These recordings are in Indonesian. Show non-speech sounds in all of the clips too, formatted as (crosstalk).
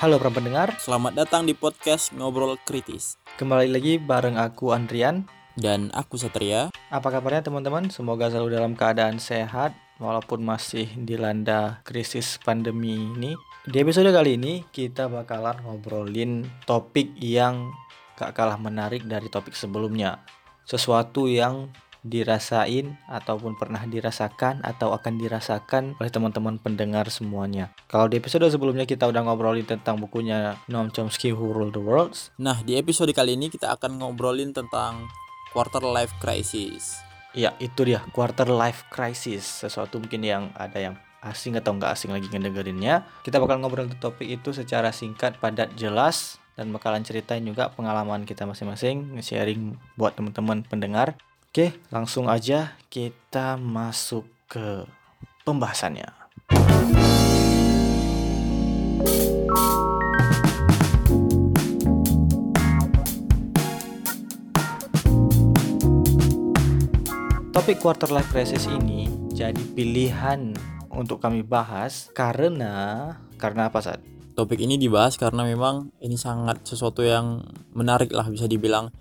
Halo para pendengar, Selamat datang di podcast Ngobrol Kritis. kembali lagi bareng aku Andrian. Dan aku Satria. Apa kabarnya teman-teman? Semoga selalu dalam keadaan sehat walaupun masih dilanda krisis pandemi ini. Di episode kali ini kita bakalan ngobrolin topik yang gak kalah menarik dari topik sebelumnya. Sesuatu yang dirasain ataupun pernah dirasakan atau akan dirasakan oleh teman-teman pendengar semuanya. Kalau di episode sebelumnya kita udah ngobrolin tentang bukunya Noam Chomsky Who Ruled the World, Nah, di episode kali ini kita akan ngobrolin tentang quarter life crisis. Ya, itu dia quarter life crisis. Sesuatu mungkin yang ada yang asing atau nggak asing lagi ngedengerinnya. Kita bakal ngobrol tentang topik itu secara singkat, padat, jelas dan bakalan ceritain juga pengalaman kita masing-masing, nge-sharing buat teman-teman pendengar. Oke, langsung aja kita masuk ke pembahasannya. Topik quarter life crisis ini jadi pilihan untuk kami bahas karena karena apa saat? Topik ini dibahas karena memang ini sangat sesuatu yang menarik lah bisa dibilang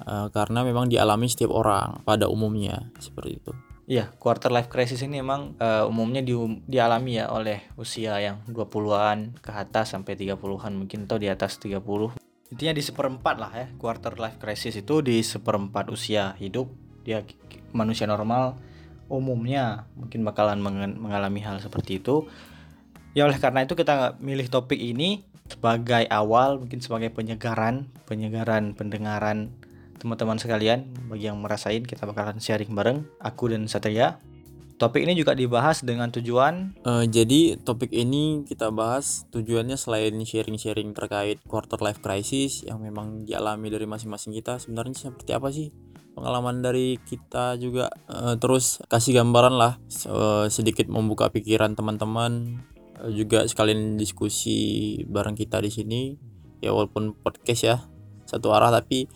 Eh, karena memang dialami setiap orang pada umumnya seperti itu. Iya, quarter life crisis ini emang eh, umumnya di, dialami ya oleh usia yang 20-an ke atas sampai 30-an mungkin atau di atas 30. Intinya di seperempat lah ya. Quarter life crisis itu di seperempat usia hidup. Dia manusia normal umumnya mungkin bakalan mengalami hal seperti itu. Ya oleh karena itu kita milih topik ini sebagai awal mungkin sebagai penyegaran, penyegaran pendengaran teman-teman sekalian bagi yang merasain kita bakalan sharing bareng aku dan Satria. Topik ini juga dibahas dengan tujuan. Eh, jadi topik ini kita bahas tujuannya selain sharing-sharing terkait quarter life crisis yang memang dialami dari masing-masing kita sebenarnya seperti apa sih? Pengalaman dari kita juga Eh, terus kasih gambaran lah se- sedikit membuka pikiran teman-teman Eh, juga sekalian diskusi bareng kita di sini. Ya walaupun podcast ya satu arah tapi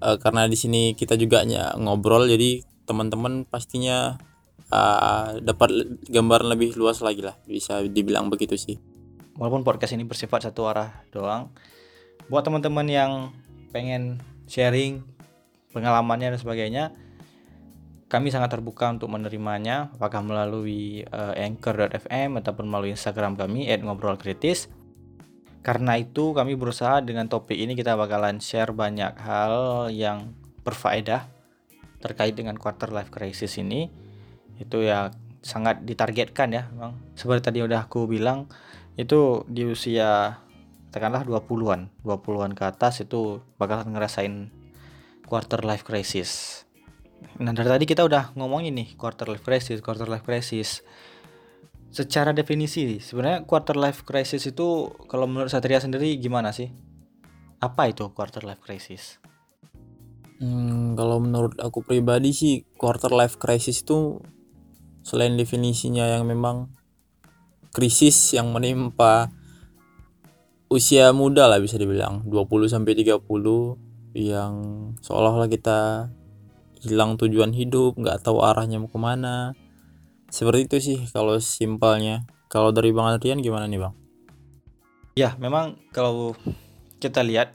eh, karena di sini kita juga ngobrol jadi teman-teman pastinya uh, dapat gambaran lebih luas lagi lah bisa dibilang begitu sih walaupun podcast ini bersifat satu arah doang. Buat teman-teman yang pengen sharing pengalamannya dan sebagainya, kami sangat terbuka untuk menerimanya apakah melalui eh, anchor.fm ataupun melalui Instagram kami @ngobrolkritis. Karena itu kami berusaha dengan topik ini kita bakalan share banyak hal yang berfaedah terkait dengan quarter life crisis ini. Itu ya sangat ditargetkan ya, Bang. Seperti tadi udah aku bilang itu di usia katakanlah 20-an, 20-an ke atas itu bakalan ngerasain quarter life crisis. Nah, dari tadi kita udah ngomongin nih quarter life crisis, quarter life crisis. Secara definisi, sebenarnya quarter life crisis itu kalau menurut Satria sendiri gimana sih? Apa itu quarter life crisis? Hmm, kalau menurut aku pribadi sih quarter life crisis itu selain definisinya yang memang krisis yang menimpa usia muda lah bisa dibilang 20 sampai 30 yang seolah-olah kita hilang tujuan hidup, nggak tahu arahnya mau ke mana. Seperti itu sih kalau simpelnya. Kalau dari Bang Adrian gimana nih Bang? Ya, memang kalau kita lihat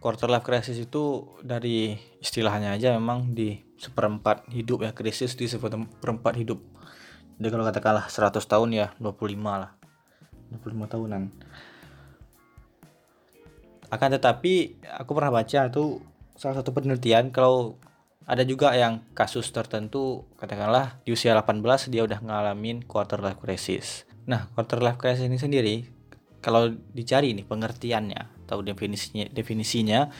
quarter life crisis itu dari istilahnya aja memang di seperempat hidup ya krisis di seperempat hidup. Jadi kalau katakanlah 100 tahun ya 25 lah. 25 tahunan. Akan tetapi aku pernah baca tuh salah satu penelitian kalau ada juga yang kasus tertentu katakanlah di usia 18 dia udah ngalamin quarter life crisis. Nah, quarter life crisis ini sendiri kalau dicari nih pengertiannya atau definisinya definisinya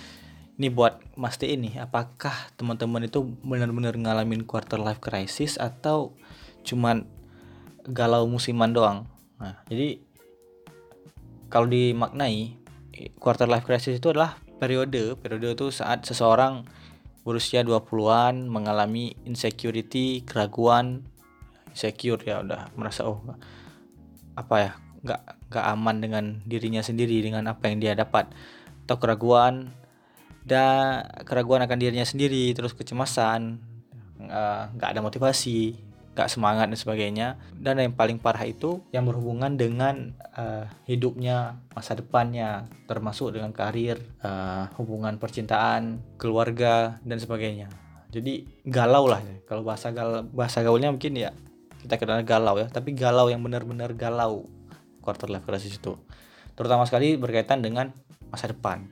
ini buat mastiin nih apakah teman-teman itu benar-benar ngalamin quarter life crisis atau cuman galau musiman doang. Nah, jadi kalau dimaknai quarter life crisis itu adalah periode periode itu saat seseorang berusia 20-an mengalami insecurity, keraguan, insecure ya udah merasa oh apa ya nggak nggak aman dengan dirinya sendiri dengan apa yang dia dapat. Atau keraguan dan keraguan akan dirinya sendiri terus kecemasan nggak ada motivasi gak semangat dan sebagainya. Dan yang paling parah itu yang berhubungan dengan uh, hidupnya masa depannya termasuk dengan karir uh, hubungan percintaan keluarga dan sebagainya. Jadi galau lah. Kalau bahasa gal bahasa gaulnya mungkin ya kita kenal galau ya. Tapi galau yang benar-benar galau. Quarter life crisis itu. Terutama sekali berkaitan dengan masa depan.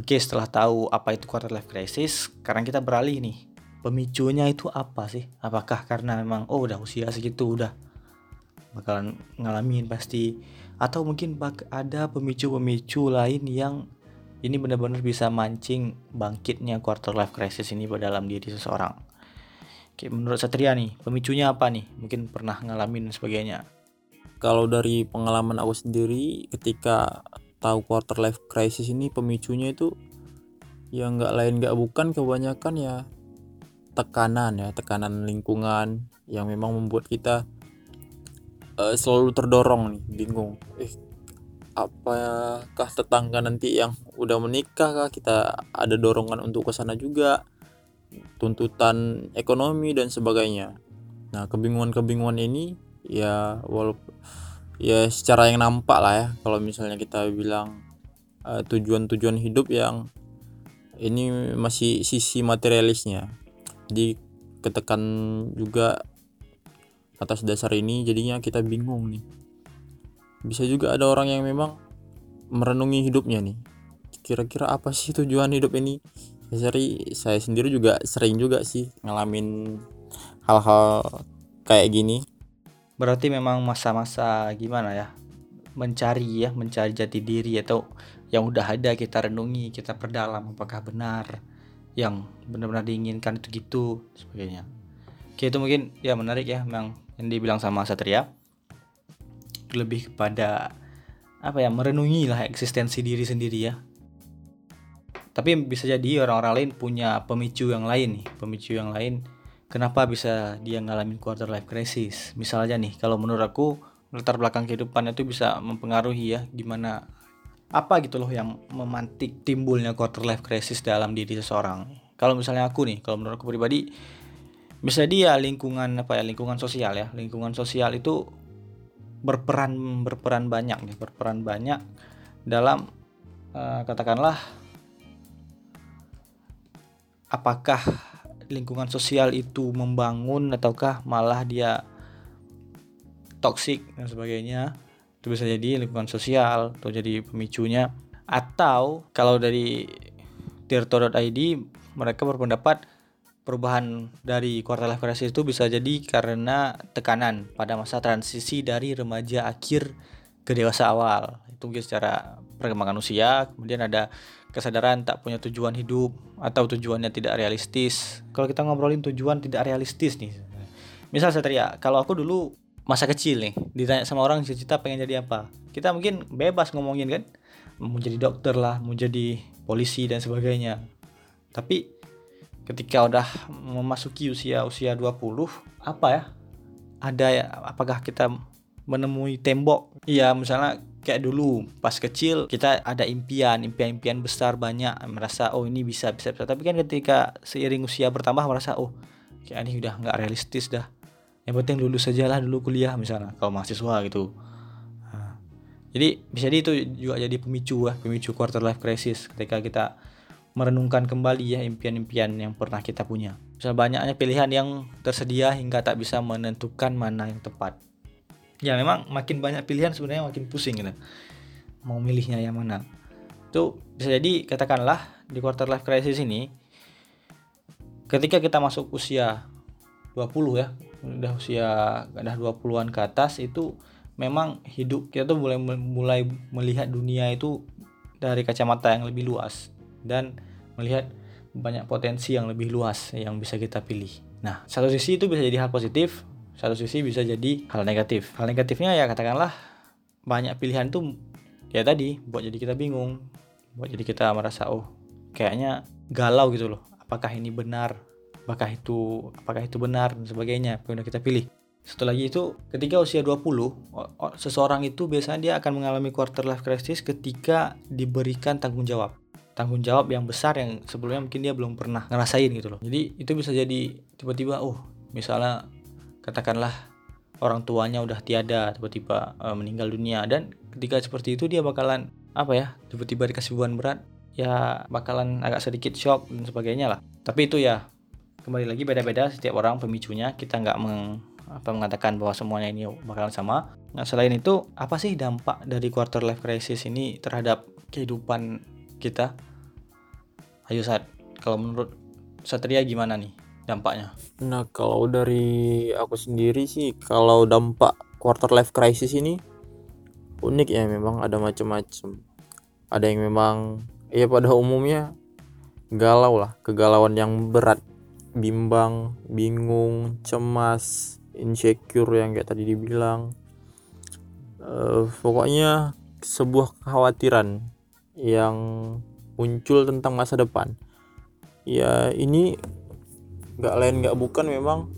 Oke setelah tahu apa itu quarter life crisis sekarang kita beralih nih pemicunya itu apa sih? Apakah karena memang oh udah usia segitu udah bakalan ngalamin pasti atau mungkin ada pemicu-pemicu lain yang ini benar-benar bisa mancing bangkitnya quarter life crisis ini pada dalam diri seseorang. Oke, menurut Satria nih, pemicunya apa nih? Mungkin pernah ngalamin dan sebagainya. Kalau dari pengalaman aku sendiri ketika tahu quarter life crisis ini pemicunya itu ya nggak lain nggak bukan kebanyakan ya tekanan ya tekanan lingkungan yang memang membuat kita uh, selalu terdorong nih bingung. Eh apakah tetangga nanti yang udah menikah kah? Kita ada dorongan untuk ke sana juga. Tuntutan ekonomi dan sebagainya. Nah kebingungan-kebingungan ini ya walaupun ya secara yang nampak lah ya. Kalau misalnya kita bilang eh, tujuan-tujuan uh, hidup yang ini masih sisi materialisnya jadi ketekan juga atas dasar ini jadinya kita bingung nih. Bisa juga ada orang yang memang merenungi hidupnya nih. Kira-kira apa sih tujuan hidup ini? Jadi saya sendiri juga sering juga sih ngalamin hal-hal kayak gini. Berarti memang masa-masa gimana ya? Mencari ya mencari jati diri atau yang udah ada kita renungi kita perdalam apakah benar yang benar-benar diinginkan itu gitu sebagainya. Oke itu mungkin ya menarik ya memang yang dibilang sama Satria. Lebih kepada apa ya merenungi lah eksistensi diri sendiri ya. Tapi bisa jadi orang-orang lain punya pemicu yang lain nih pemicu yang lain. Kenapa bisa dia ngalamin quarter life crisis? Misalnya nih kalau menurut aku latar belakang kehidupan itu bisa mempengaruhi ya gimana apa gitu loh yang memantik timbulnya quarter life crisis dalam diri seseorang. Kalau misalnya aku nih, kalau menurut aku pribadi bisa dia lingkungan apa ya lingkungan sosial ya lingkungan sosial itu berperan berperan banyak nih berperan banyak dalam uh, katakanlah apakah lingkungan sosial itu membangun ataukah malah dia toksik dan sebagainya itu bisa jadi lingkungan sosial atau jadi pemicunya. Atau kalau dari tirto.id mereka berpendapat perubahan dari quarter life crisis itu bisa jadi karena tekanan pada masa transisi dari remaja akhir ke dewasa awal. Itu mungkin secara perkembangan usia kemudian ada kesadaran tak punya tujuan hidup atau tujuannya tidak realistis. Kalau kita ngobrolin tujuan tidak realistis nih. Misal saya kalau aku dulu masa kecil nih ditanya sama orang cita-cita pengen jadi apa? Kita mungkin bebas ngomongin kan mau jadi dokter lah mau jadi polisi dan sebagainya. Tapi ketika udah memasuki usia usia 20 apa ya? Ada ya apakah kita menemui tembok? Iya misalnya kayak dulu pas kecil kita ada impian impian-impian besar banyak merasa oh ini bisa bisa bisa. Tapi kan ketika seiring usia bertambah merasa oh kayak ini udah nggak realistis dah yang penting lulus sajalah dulu kuliah misalnya. Kalau mahasiswa gitu. Nah, jadi bisa jadi itu juga jadi pemicu ya pemicu quarter life crisis ketika kita merenungkan kembali ya impian-impian yang pernah kita punya. Misal banyaknya pilihan yang tersedia hingga tak bisa menentukan mana yang tepat. Ya memang makin banyak pilihan sebenarnya makin pusing gitu. Mau milihnya yang mana. Itu bisa jadi katakanlah di quarter life crisis ini ketika kita masuk usia 20 ya udah usia udah 20-an ke atas itu memang hidup kita tuh mulai mulai melihat dunia itu dari kacamata yang lebih luas dan melihat banyak potensi yang lebih luas yang bisa kita pilih. Nah, satu sisi itu bisa jadi hal positif, satu sisi bisa jadi hal negatif. Hal negatifnya ya katakanlah banyak pilihan tuh ya tadi buat jadi kita bingung, buat jadi kita merasa oh kayaknya galau gitu loh. Apakah ini benar? Apakah itu apakah itu benar dan sebagainya yang kita pilih. Setelah itu ketika usia 20 seseorang itu biasanya dia akan mengalami quarter life crisis ketika diberikan tanggung jawab. Tanggung jawab yang besar yang sebelumnya mungkin dia belum pernah ngerasain gitu loh. Jadi itu bisa jadi tiba-tiba oh misalnya katakanlah orang tuanya udah tiada tiba-tiba uh, meninggal dunia. Dan ketika seperti itu dia bakalan apa ya tiba-tiba dikasih beban berat ya bakalan agak sedikit shock dan sebagainya lah. Tapi itu ya kembali lagi beda-beda setiap orang pemicunya. Kita nggak meng, apa mengatakan bahwa semuanya ini bakalan sama. Nah selain itu apa sih dampak dari quarter life crisis ini terhadap kehidupan kita? Ayo saat kalau menurut Satria gimana nih dampaknya? Nah kalau dari aku sendiri sih kalau dampak quarter life crisis ini unik ya memang ada macam-macam. Ada yang memang ya pada umumnya galau lah kegalauan yang berat bimbang bingung cemas insecure yang kayak tadi dibilang. Uh, pokoknya sebuah kekhawatiran yang muncul tentang masa depan. Ya ini nggak lain nggak bukan memang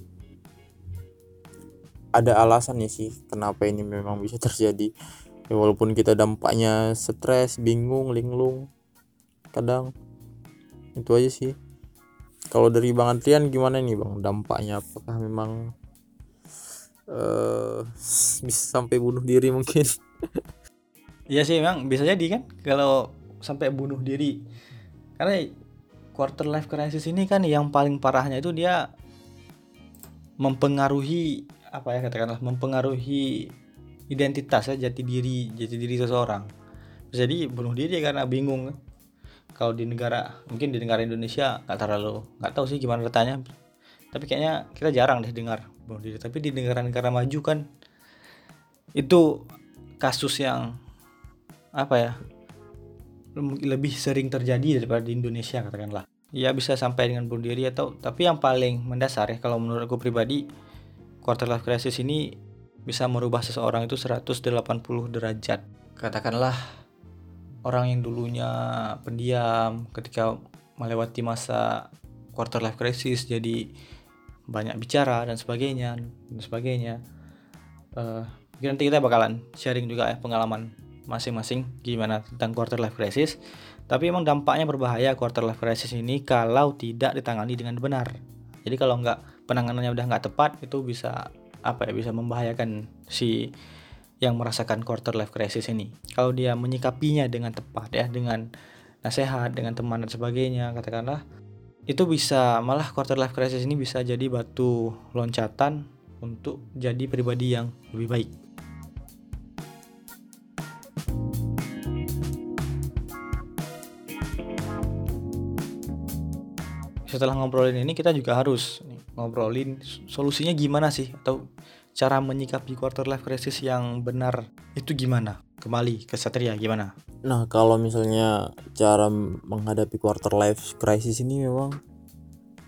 ada alasannya sih kenapa ini memang bisa terjadi. Ya, walaupun kita dampaknya stres bingung linglung kadang itu aja sih kalau dari Bang Antrian gimana nih Bang? Dampaknya apakah memang uh, bisa sampai bunuh diri mungkin? (laughs) Iya sih memang bisa jadi kan kalau sampai bunuh diri. Karena quarter life crisis ini kan yang paling parahnya itu dia mempengaruhi apa ya katakanlah mempengaruhi identitas ya jati diri jati diri seseorang. Jadi bunuh diri karena bingung kalau di negara mungkin di negara Indonesia nggak terlalu nggak tahu sih gimana datanya tapi kayaknya kita jarang deh dengar bunuh diri. Tapi di negara-negara maju kan itu kasus yang apa ya lebih sering terjadi daripada di Indonesia katakanlah. Ya bisa sampai dengan bunuh diri atau tapi yang paling mendasar ya kalau menurut aku pribadi quarter life crisis ini bisa merubah seseorang itu 180 derajat. Katakanlah orang yang dulunya pendiam ketika melewati masa quarter life crisis jadi banyak bicara dan sebagainya dan sebagainya. Uh, nanti kita bakalan sharing juga ya pengalaman masing-masing gimana tentang quarter life crisis. Tapi emang dampaknya berbahaya quarter life crisis ini kalau tidak ditangani dengan benar. Jadi kalau nggak penanganannya udah nggak tepat itu bisa apa ya bisa membahayakan si yang merasakan quarter life crisis ini. Kalau dia menyikapinya dengan tepat ya, dengan nasihat, dengan teman dan sebagainya, katakanlah itu bisa malah quarter life crisis ini bisa jadi batu loncatan untuk jadi pribadi yang lebih baik. Setelah ngobrolin ini kita juga harus ngobrolin solusinya gimana sih atau cara menyikapi quarter life crisis yang benar itu gimana? Kembali ke Satria gimana? Nah, kalau misalnya cara menghadapi quarter life crisis ini memang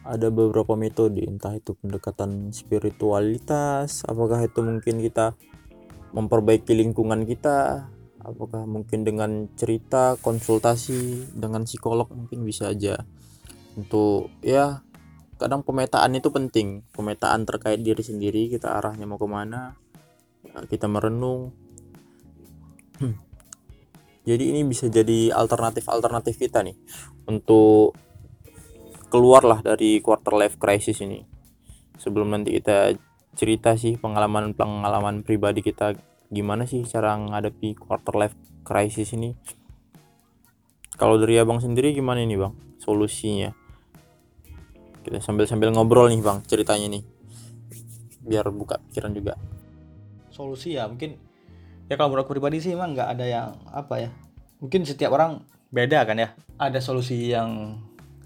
ada beberapa metode, entah itu pendekatan spiritualitas, apakah itu mungkin kita memperbaiki lingkungan kita, apakah mungkin dengan cerita, konsultasi dengan psikolog mungkin bisa aja untuk ya kadang pemetaan itu penting. Pemetaan terkait diri sendiri kita arahnya mau ke mana ya, kita merenung. Hmm. jadi ini bisa jadi alternatif alternatif kita nih untuk keluarlah dari quarter life crisis ini. Sebelum nanti kita cerita sih pengalaman pengalaman pribadi kita gimana sih cara menghadapi quarter life crisis ini. Kalau dari abang sendiri gimana ini bang? Solusinya kita sambil sambil ngobrol nih bang ceritanya nih. Biar buka pikiran juga. Solusi ya mungkin ya kalau menurut pribadi sih emang nggak ada yang apa ya mungkin setiap orang beda kan ya. Ada solusi yang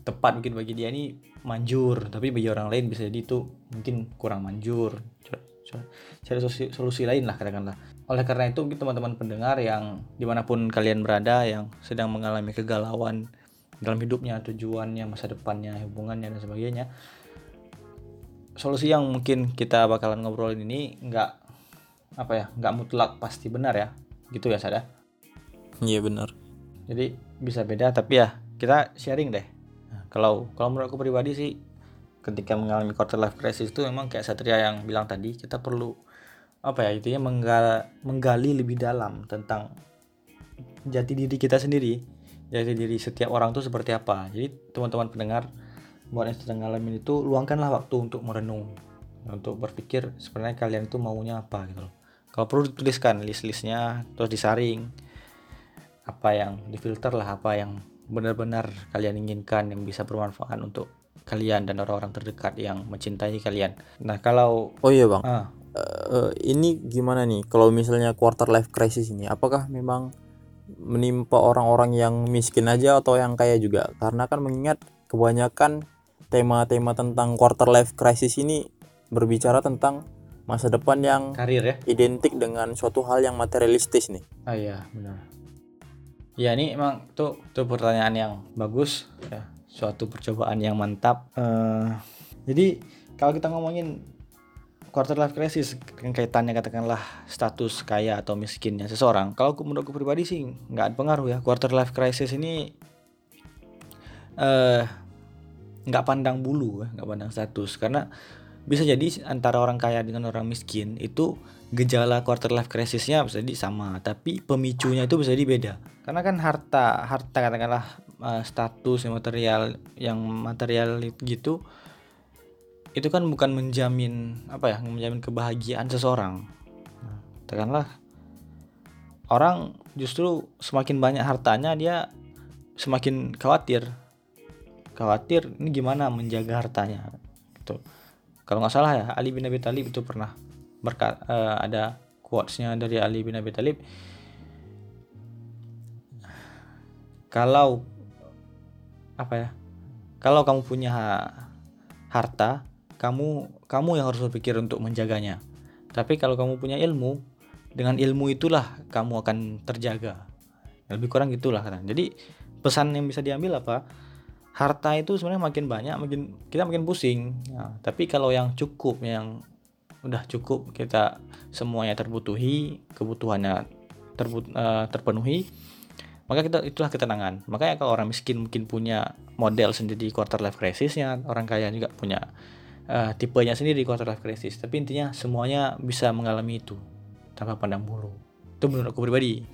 tepat mungkin bagi dia ini manjur. Tapi bagi orang lain bisa jadi itu mungkin kurang manjur. Cari solusi, solusi lain lah katakanlah. Oleh karena itu mungkin teman-teman pendengar yang di mana pun kalian berada yang sedang mengalami kegalauan dalam hidupnya tujuannya masa depannya hubungannya dan sebagainya solusi yang mungkin kita bakalan ngobrolin ini nggak apa ya nggak mutlak pasti benar ya. Gitu ya sada iya benar. Jadi bisa beda tapi ya kita sharing deh. Nah, kalau kalau menurut aku pribadi sih ketika mengalami quarter life crisis itu memang kayak Satria yang bilang tadi kita perlu apa ya itu ya menggali, menggali lebih dalam tentang jati diri kita sendiri jati diri setiap orang tuh seperti apa. Jadi teman-teman pendengar buat yang sedang ngalamin itu luangkanlah waktu untuk merenung. Untuk berpikir sebenarnya kalian itu maunya apa gitu loh. Kalau perlu dituliskan list-listnya terus disaring. Apa yang difilter lah apa yang benar-benar kalian inginkan yang bisa bermanfaat untuk kalian dan orang-orang terdekat yang mencintai kalian. Nah kalau oh iya bang, ah, uh, ini gimana nih? Kalau misalnya quarter life crisis ini apakah memang menimpa orang-orang yang miskin aja atau yang kaya juga karena kan mengingat kebanyakan tema-tema tentang quarter life crisis ini berbicara tentang masa depan yang karir ya. identik dengan suatu hal yang materialistis nih Ah iya benar. Ya ini emang tuh tuh pertanyaan yang bagus ya suatu percobaan yang mantap. Eh, jadi kalau kita ngomongin quarter life crisis kaitannya katakanlah status kaya atau miskinnya seseorang. Kalau aku- menurutku pribadi sih nggak ada pengaruh ya. Quarter life crisis ini eh nggak pandang bulu ya, nggak pandang status karena bisa jadi antara orang kaya dengan orang miskin itu gejala quarter life crisisnya bisa jadi sama tapi pemicunya itu bisa jadi beda karena kan harta harta katakanlah eh, status yang material yang material gitu itu kan bukan menjamin apa ya menjamin kebahagiaan seseorang. Nah, katakanlah orang justru semakin banyak hartanya dia semakin khawatir. Khawatir ini gimana menjaga hartanya gitu. Kalau nggak salah ya Ali bin Abi Thalib itu pernah berkat eh, ada quotesnya dari Ali bin Abi Thalib. Kalau apa ya kalau kamu punya ha- harta kamu kamu yang harus berpikir untuk menjaganya. Tapi kalau kamu punya ilmu dengan ilmu itulah kamu akan terjaga. Lebih kurang gitulah kan jadi pesan yang bisa diambil apa? Harta itu sebenarnya makin banyak makin kita makin pusing. Nah, tapi kalau yang cukup yang udah cukup kita semuanya terbutuhi kebutuhannya terbut- eh, terpenuhi maka kita itulah ketenangan. Makanya kalau orang miskin mungkin punya model sendiri quarter life crisisnya orang kaya juga punya eh, tipenya sendiri quarter life crisis tapi intinya semuanya bisa mengalami itu tanpa pandang bulu itu menurut aku pribadi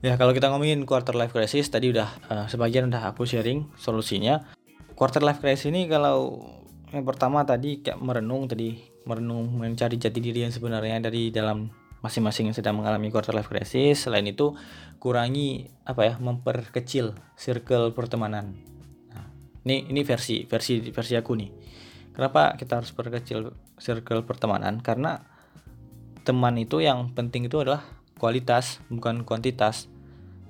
Ya kalau kita ngomongin quarter life crisis tadi udah eh, sebagian udah aku sharing solusinya. Quarter life crisis ini kalau yang pertama tadi kayak merenung tadi merenung mencari jati diri yang sebenarnya dari dalam masing-masing yang sedang mengalami quarter life crisis. Selain itu kurangi apa ya memperkecil circle pertemanan. Ini ini versi versi versi aku nih. Kenapa kita harus perkecil circle pertemanan? Karena teman itu yang penting itu adalah kualitas bukan kuantitas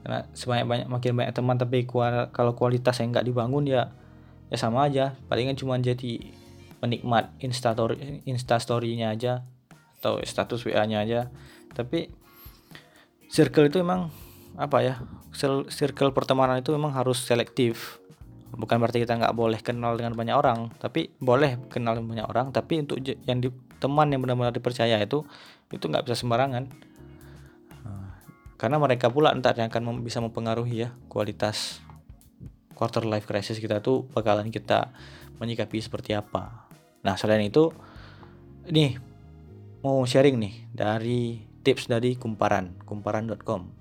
karena sebanyak banyak makin banyak teman tapi kual- kalau kualitas yang nggak dibangun ya ya sama aja palingan cuma jadi penikmat instastory instastorynya aja atau status wa nya aja tapi circle itu emang apa ya circle pertemanan itu memang harus selektif bukan berarti kita nggak boleh kenal dengan banyak orang tapi boleh kenal dengan banyak orang tapi untuk yang di, teman yang benar-benar dipercaya itu itu nggak bisa sembarangan. Nah, karena mereka pula ntar yang akan mem- bisa mempengaruhi ya kualitas quarter life crisis kita tuh bakalan kita menyikapi seperti apa. Nah selain itu nih mau sharing nih dari tips dari kumparan kumparan.com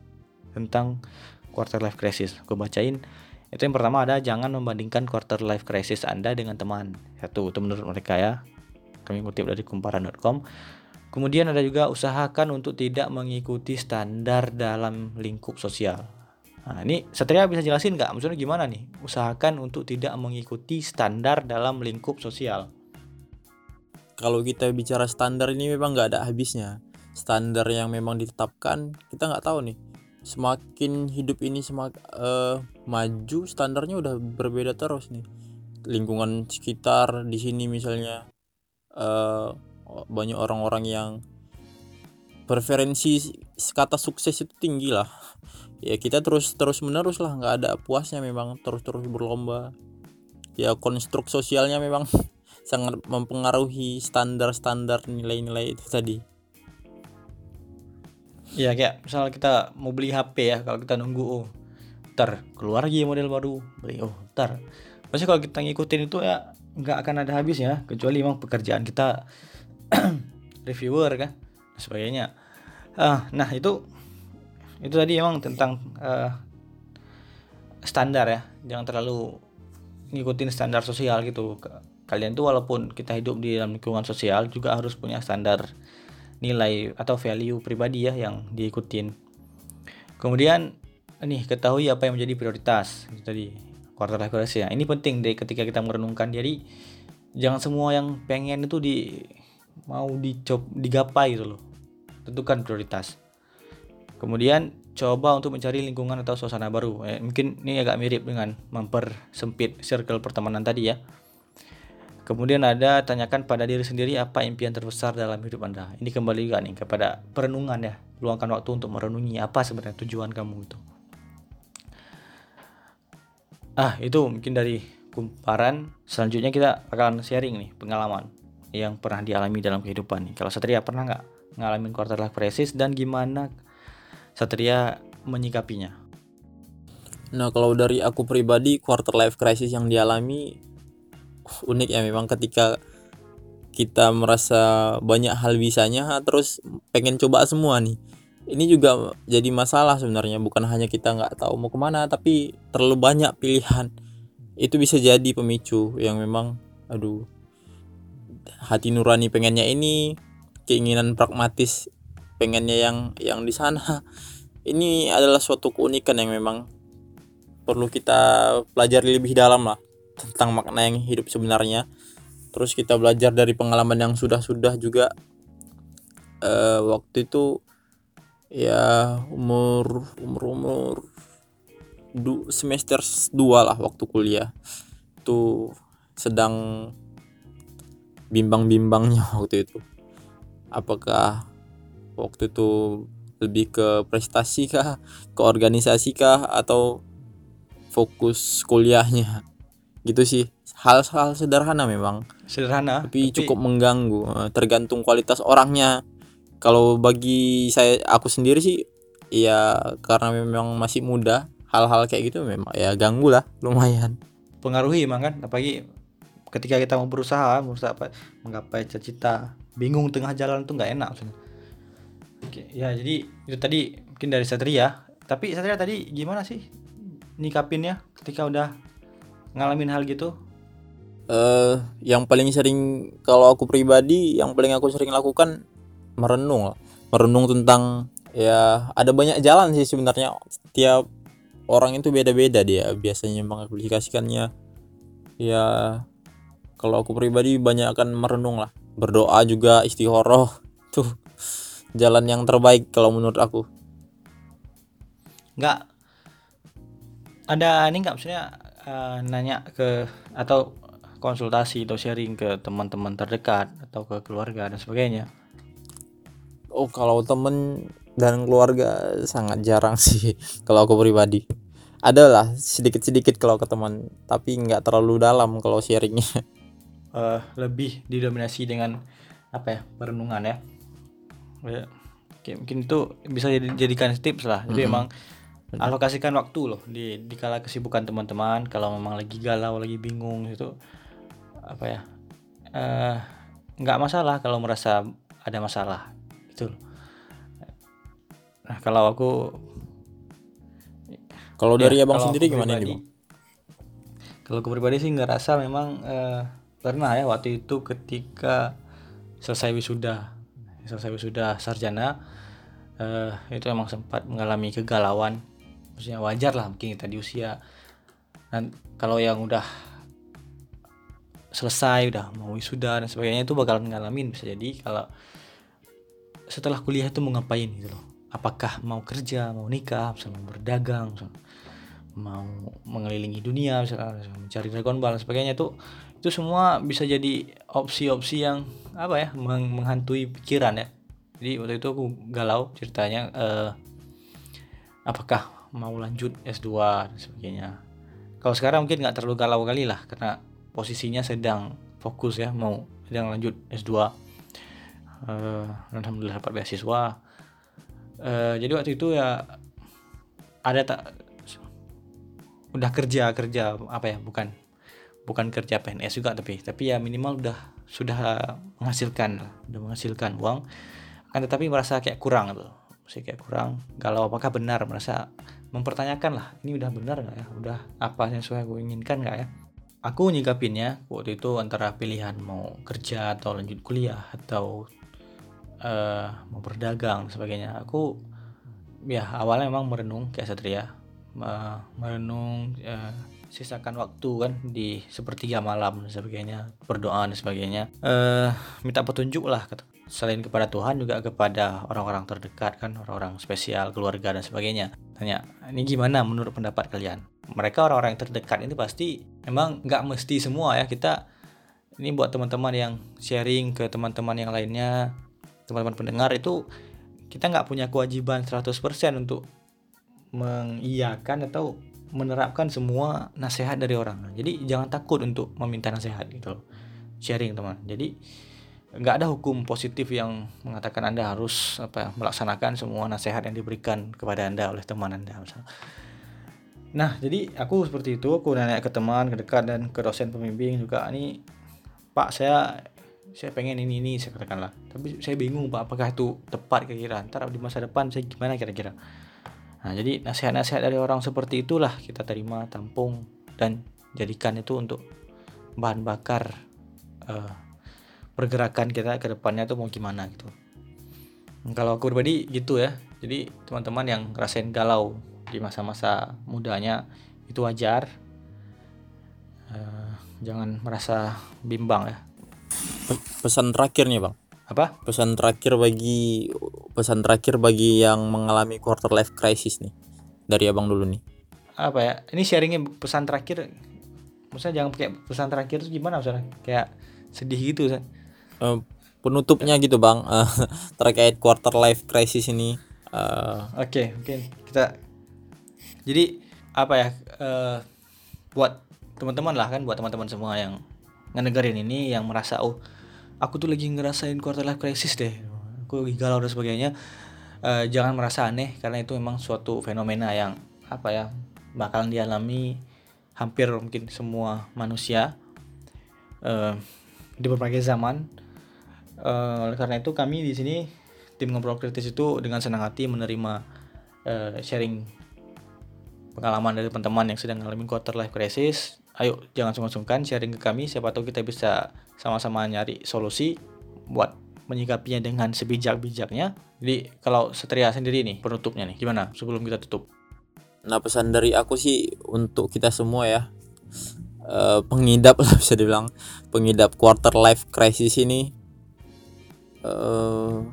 tentang quarter life crisis. Gue bacain itu yang pertama ada jangan membandingkan quarter life crisis anda dengan teman satu itu menurut mereka ya kami kutip dari kumparan.com Kemudian ada juga usahakan untuk tidak mengikuti standar dalam lingkup sosial. Nah, ini Satria bisa jelasin nggak? Maksudnya gimana nih? Usahakan untuk tidak mengikuti standar dalam lingkup sosial. kalau kita bicara standar ini memang nggak ada habisnya standar yang memang ditetapkan kita nggak tahu nih semakin hidup ini semak eh, maju standarnya udah berbeda terus nih. Lingkungan sekitar di sini misalnya eh, banyak orang-orang yang preferensi kata sukses itu tinggi lah. Ya kita terus terus menerus lah nggak ada puasnya memang terus terus berlomba. Ya konstruk sosialnya memang (laughs) sangat mempengaruhi standar-standar nilai-nilai itu tadi Ya kayak misal kita mau beli HP ya, kalau kita nunggu oh, ntar keluar lagi model baru, beli oh ntar. Pasti kalau kita ngikutin itu ya nggak akan ada habisnya, kecuali memang pekerjaan kita (clears throat) reviewer kan, sebagainya. Ah, nah itu itu tadi emang tentang eh, standar ya, jangan terlalu ngikutin standar sosial gitu. kalian tuh walaupun kita hidup di dalam lingkungan sosial juga harus punya standar nilai atau value pribadi ya yang diikutin. Kemudian nih ketahui apa yang menjadi prioritas. Tadi quarter life crisis ya. Ini penting deh ketika kita merenungkan jadi jangan semua yang pengen itu di mau dicop digapai gitu loh. Tentukan prioritas. Kemudian coba untuk mencari lingkungan atau suasana baru. Eh, mungkin ini agak mirip dengan mempersempit circle pertemanan tadi ya kemudian ada tanyakan pada diri sendiri apa impian terbesar dalam hidup anda? Ini kembali juga nih kepada perenungan ya. Luangkan waktu untuk merenungi apa sebenarnya tujuan kamu itu? Ah itu mungkin dari kumparan. Selanjutnya kita akan sharing nih pengalaman yang pernah dialami dalam kehidupan nih. Kalau Satria pernah nggak ngalamin quarter life crisis dan gimana Satria menyikapinya? Nah kalau dari aku pribadi quarter life crisis yang dialami unik ya memang ketika kita merasa banyak hal bisanya terus pengen coba semua nih. Ini juga jadi masalah sebenarnya bukan hanya kita nggak tahu mau ke mana tapi terlalu banyak pilihan. Itu bisa jadi pemicu yang memang aduh hati nurani pengennya ini keinginan pragmatis pengennya yang yang di sana. (laughs) Ini adalah suatu keunikan yang memang perlu kita pelajari lebih dalam lah tentang makna yang hidup sebenarnya. Terus kita belajar dari pengalaman yang sudah-sudah juga. Uh, waktu itu ya umur umur umur du, semester 2 lah waktu kuliah. Tuh sedang bimbang-bimbangnya (laughs) waktu itu. Apakah waktu itu lebih ke prestasi kah ke organisasi kah atau fokus kuliahnya gitu sih. Hal-hal sederhana memang. Sederhana tapi, tapi cukup mengganggu eh, tergantung kualitas orangnya. Kalau bagi saya aku sendiri sih ya karena memang masih muda hal-hal kayak gitu memang ya ganggu lah lumayan. Pengaruhi emang kan apalagi ketika kita mau berusaha berusaha apa menggapai cita-cita bingung tengah jalan tuh nggak enak maksudnya Oke, ya jadi itu tadi mungkin dari Satria. Tapi Satria tadi gimana sih nikapinnya ketika udah ngalamin hal gitu? Eh uh, yang paling sering kalau aku pribadi yang paling aku sering lakukan merenung merenung tentang ya ada banyak jalan sih sebenarnya. Tiap orang itu beda-beda dia. Biasanya mengaplikasikannya. Ya kalau aku pribadi banyak akan merenung lah. Berdoa juga istihoroh (laughs) tuh jalan yang terbaik kalau menurut aku. Nggak. Ada ini nggak? Maksudnya uh, nanya ke atau konsultasi atau sharing ke teman-teman terdekat atau ke keluarga dan sebagainya. Oh kalau temen dan keluarga sangat jarang (laughs) sih kalau aku pribadi. Adalah sedikit-sedikit kalau ke teman tapi nggak terlalu dalam kalau sharingnya. Uh, (laughs) lebih didominasi dengan apa ya perenungan ya. Ya Oke, mungkin itu bisa dijadikan tips lah. Jadi mm -hmm. emang alokasikan waktu loh di di kala kesibukan teman-teman. Kalau memang lagi galau lagi bingung itu apa ya eh, nggak uh, masalah kalau merasa ada masalah gitu nah kalau aku kalau dari ya, abang sendiri gimana nih bang? kalau aku pribadi sih ngerasa memang uh, pernah ya waktu itu ketika selesai wisuda selesai wisuda sarjana uh, itu emang sempat mengalami kegalauan maksudnya wajar lah mungkin kita di usia. Dan kalau yang udah selesai udah mau wisuda dan sebagainya itu bakalan ngalamin bisa jadi kalau setelah kuliah itu mau ngapain gitu loh. Apakah mau kerja mau nikah misalnya mau berdagang misalnya mau mengelilingi dunia misalnya mencari dragon ball dan sebagainya itu itu semua bisa jadi opsi-opsi yang apa ya meng menghantui pikiran ya. Jadi waktu itu aku galau ceritanya eh, apakah mau lanjut S2 dan sebagainya. Kalau sekarang mungkin nggak terlalu galau kali lah karena posisinya sedang fokus ya mau sedang lanjut S2 uh, alhamdulillah dapat beasiswa. Uh, jadi waktu itu ya ada tak udah kerja kerja apa ya bukan bukan kerja PNS juga tapi tapi ya minimal udah sudah menghasilkan udah menghasilkan uang. Kan tetapi merasa kayak kurang tuh masih kayak kurang. Kalau apakah benar merasa mempertanyakan lah ini udah benar nggak ya? Udah apa yang sesuai gue inginkan nggak ya? Aku nyikapinnya waktu itu antara pilihan mau kerja atau lanjut kuliah atau uh, mau berdagang sebagainya. Aku ya awalnya memang merenung kayak Satria merenung uh, sisakan waktu kan di sepertiga malam dan sebagainya berdoa dan sebagainya. Uh, minta petunjuk lah selain kepada Tuhan juga kepada orang-orang terdekat kan orang-orang spesial keluarga dan sebagainya tanya ini gimana menurut pendapat kalian mereka orang-orang yang terdekat ini pasti memang nggak mesti semua ya kita ini buat teman-teman yang sharing ke teman-teman yang lainnya teman-teman pendengar itu kita nggak punya kewajiban 100% untuk mengiyakan atau menerapkan semua nasihat dari orang. Jadi jangan takut untuk meminta nasihat gitu. Sharing teman. Jadi nggak ada hukum positif yang mengatakan anda harus apa melaksanakan semua nasihat yang diberikan kepada anda oleh teman anda misalnya. Nah jadi aku seperti itu aku nanya ke teman, ke dekat dan ke dosen pembimbing juga. Ini Pak saya saya pengen ini ini saya katakanlah tapi saya bingung Pak apakah itu tepat kira-kira? Ntar di masa depan saya gimana kira-kira? Nah jadi nasihat-nasihat dari orang seperti itulah kita terima tampung dan jadikan itu untuk bahan bakar uh, pergerakan kita ke depannya tuh mau gimana gitu. Kalau aku pribadi gitu ya. Jadi teman-teman yang rasain galau di masa-masa mudanya itu wajar. Uh, jangan merasa bimbang ya. Pesan terakhir nih bang. Apa? Pesan terakhir bagi pesan terakhir bagi yang mengalami quarter life crisis nih dari abang dulu nih. Apa ya? Ini sharingnya pesan terakhir. Maksudnya jangan pakai pesan terakhir itu gimana maksudnya kayak sedih gitu kan uh, penutupnya gitu bang. Uh, (laughs) terkait quarter life crisis ini. Uh, oke okay, mungkin kita jadi apa ya uh, buat teman-teman lah kan buat teman-teman semua yang ngedengerin ini yang merasa oh aku tuh lagi ngerasain quarter life crisis deh. Aku lagi galau dan sebagainya. Uh, jangan merasa aneh karena itu memang suatu fenomena yang apa ya bakalan dialami hampir mungkin semua manusia uh, di berbagai zaman oleh karena itu kami di sini tim ngobrol kritis itu dengan senang hati menerima uh, sharing pengalaman dari teman-teman yang sedang mengalami quarter life crisis. Ayo jangan sungkan-sungkan sharing ke kami siapa tahu kita bisa sama-sama nyari solusi buat menyikapinya dengan sebijak-bijaknya. Jadi kalau Setria sendiri nih penutupnya nih gimana sebelum kita tutup? Nah pesan dari aku sih untuk kita semua ya uh, pengidap lah (laughs) bisa dibilang pengidap quarter life crisis ini uh,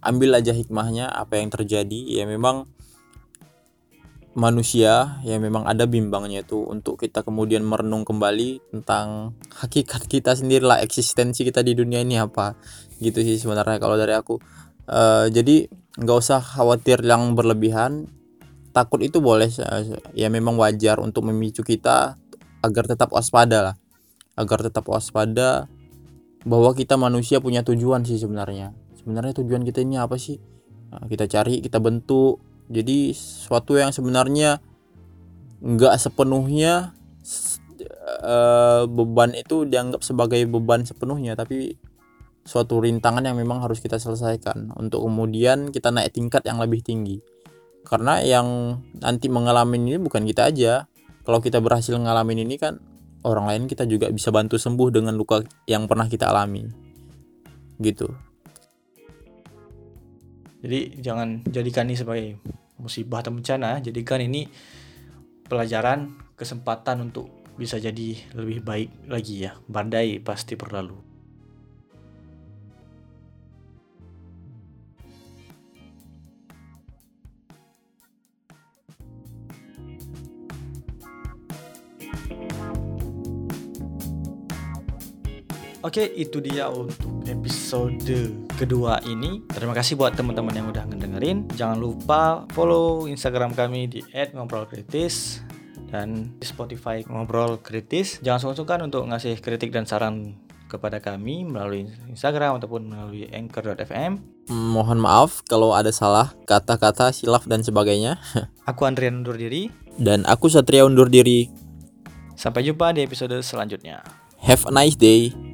ambil aja hikmahnya apa yang terjadi. Ya memang manusia ya memang ada bimbangnya itu untuk kita kemudian merenung kembali tentang hakikat kita sendiri lah eksistensi kita di dunia ini apa. Gitu sih sebenarnya kalau dari aku. Uh, jadi nggak usah khawatir yang berlebihan. Takut itu boleh ya memang wajar untuk memicu kita agar tetap waspada lah. Agar tetap waspada bahwa kita manusia punya tujuan sih sebenarnya. Sebenarnya tujuan kita ini apa sih? Nah, kita cari kita bentuk. Jadi suatu yang sebenarnya nggak sepenuhnya uh, beban itu dianggap sebagai beban sepenuhnya tapi suatu rintangan yang memang harus kita selesaikan. Untuk kemudian kita naik tingkat yang lebih tinggi. Karena yang nanti mengalami ini bukan kita aja. Kalau kita berhasil ngalamin ini kan orang lain kita juga bisa bantu sembuh dengan luka yang pernah kita alami. Gitu. Jadi jangan jadikan ini sebagai musibah atau bencana. Jadikan ini pelajaran kesempatan untuk bisa jadi lebih baik lagi ya. Badai pasti berlalu Oke, itu dia untuk episode kedua ini. Terima kasih buat teman-teman yang udah ngedengerin. Jangan lupa follow Instagram kami di @ngobrolkritis dan di Spotify ngobrol kritis. Jangan sungkan untuk ngasih kritik dan saran kepada kami melalui Instagram ataupun melalui anchor.fm. Mohon maaf kalau ada salah kata-kata, silaf dan sebagainya. (laughs) aku Andrian undur diri dan aku Satria undur diri. Sampai jumpa di episode selanjutnya. Have a nice day.